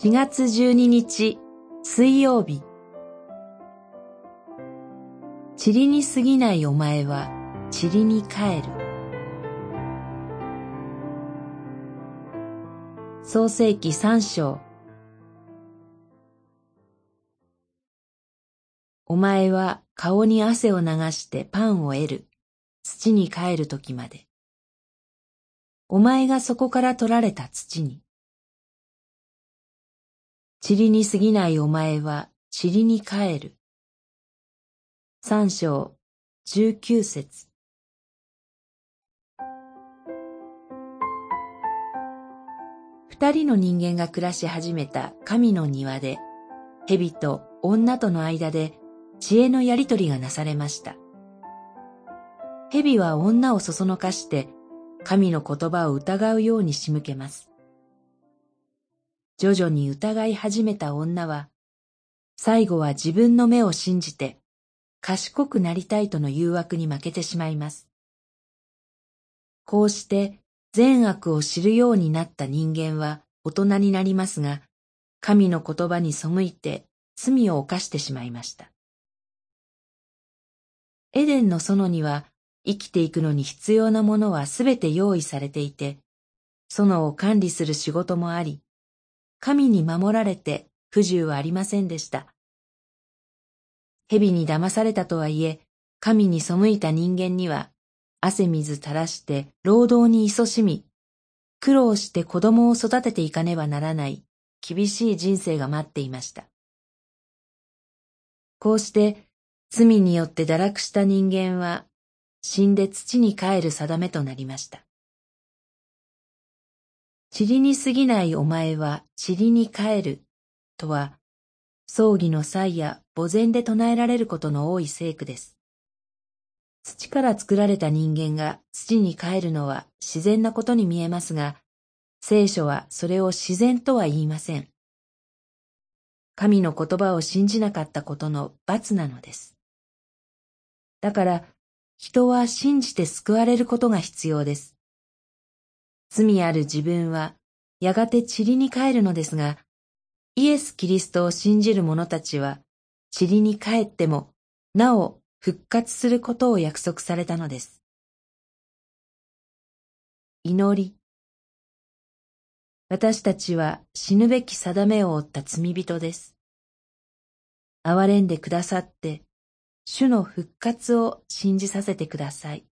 4月12日水曜日。塵に過ぎないお前は塵に帰る。創世記三章。お前は顔に汗を流してパンを得る。土に帰る時まで。お前がそこから取られた土に塵に過ぎないお前は塵に帰る。三章十九節二人の人間が暮らし始めた神の庭で、蛇と女との間で知恵のやりとりがなされました。蛇は女をそそのかして神の言葉を疑うように仕向けます。徐々に疑い始めた女は、最後は自分の目を信じて、賢くなりたいとの誘惑に負けてしまいます。こうして善悪を知るようになった人間は大人になりますが、神の言葉に背いて罪を犯してしまいました。エデンの園には生きていくのに必要なものはすべて用意されていて、園を管理する仕事もあり、神に守られて不自由はありませんでした。蛇に騙されたとはいえ、神に背いた人間には、汗水垂らして労働に勤しみ、苦労して子供を育てていかねばならない厳しい人生が待っていました。こうして罪によって堕落した人間は死んで土に帰る定めとなりました。塵に過ぎないお前は塵に帰るとは、葬儀の際や墓前で唱えられることの多い聖句です。土から作られた人間が土に帰るのは自然なことに見えますが、聖書はそれを自然とは言いません。神の言葉を信じなかったことの罰なのです。だから、人は信じて救われることが必要です。罪ある自分はやがて塵に帰るのですが、イエス・キリストを信じる者たちは、塵に帰っても、なお復活することを約束されたのです。祈り。私たちは死ぬべき定めを負った罪人です。憐れんでくださって、主の復活を信じさせてください。